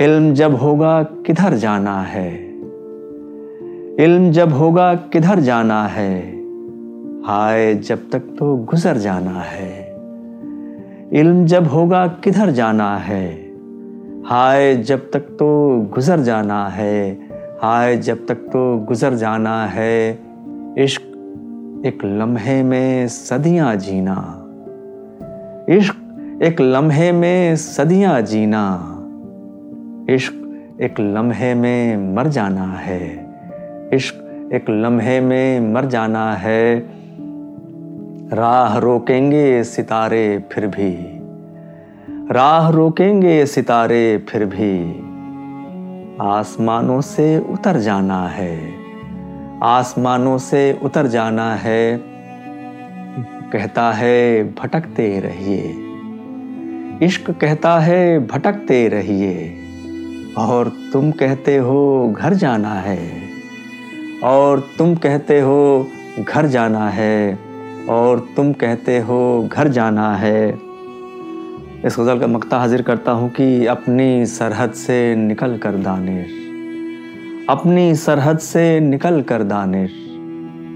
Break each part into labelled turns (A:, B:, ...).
A: علم جب ہوگا کدھر جانا ہے؟ علم جب ہوگا کدھر جانا ہے؟ ہائے، جب تک تو گزر جانا ہے۔ علم جب ہوگا کدھر جانا ہے؟ ہائے، جب تک تو گزر جانا ہے۔ ہائے، جب تک تو گزر جانا ہے۔ عشق ایک لمحے میں صدیاں جینا۔ عشق ایک لمحے میں صدیاں جینا۔ عشق ایک لمحے میں مر جانا ہے۔ عشق ایک لمحے میں مر جانا ہے۔ راہ روکیں گے ستارے پھر بھی۔ راہ روکیں گے ستارے پھر بھی۔ آسمانوں سے اتر جانا ہے۔ آسمانوں سے اتر جانا ہے۔ کہتا ہے بھٹکتے رہیے۔ عشق کہتا ہے بھٹکتے رہیے۔ اور تم کہتے ہو گھر جانا ہے، اور تم کہتے ہو گھر جانا ہے، اور تم کہتے ہو گھر جانا ہے۔ اس غزل کا مقطع حاضر کرتا ہوں کہ اپنی سرحد سے نکل کر دانش، اپنی سرحد سے نکل کر دانش،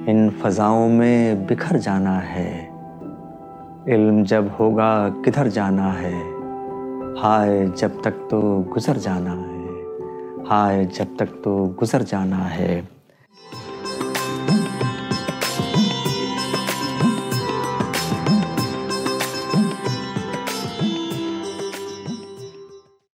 A: ان فضاؤں میں بکھر جانا ہے۔ علم جب ہوگا کدھر جانا ہے، ہائے جب تک تو گزر جانا ہے۔ آئے جب تک تو گزر جانا ہے۔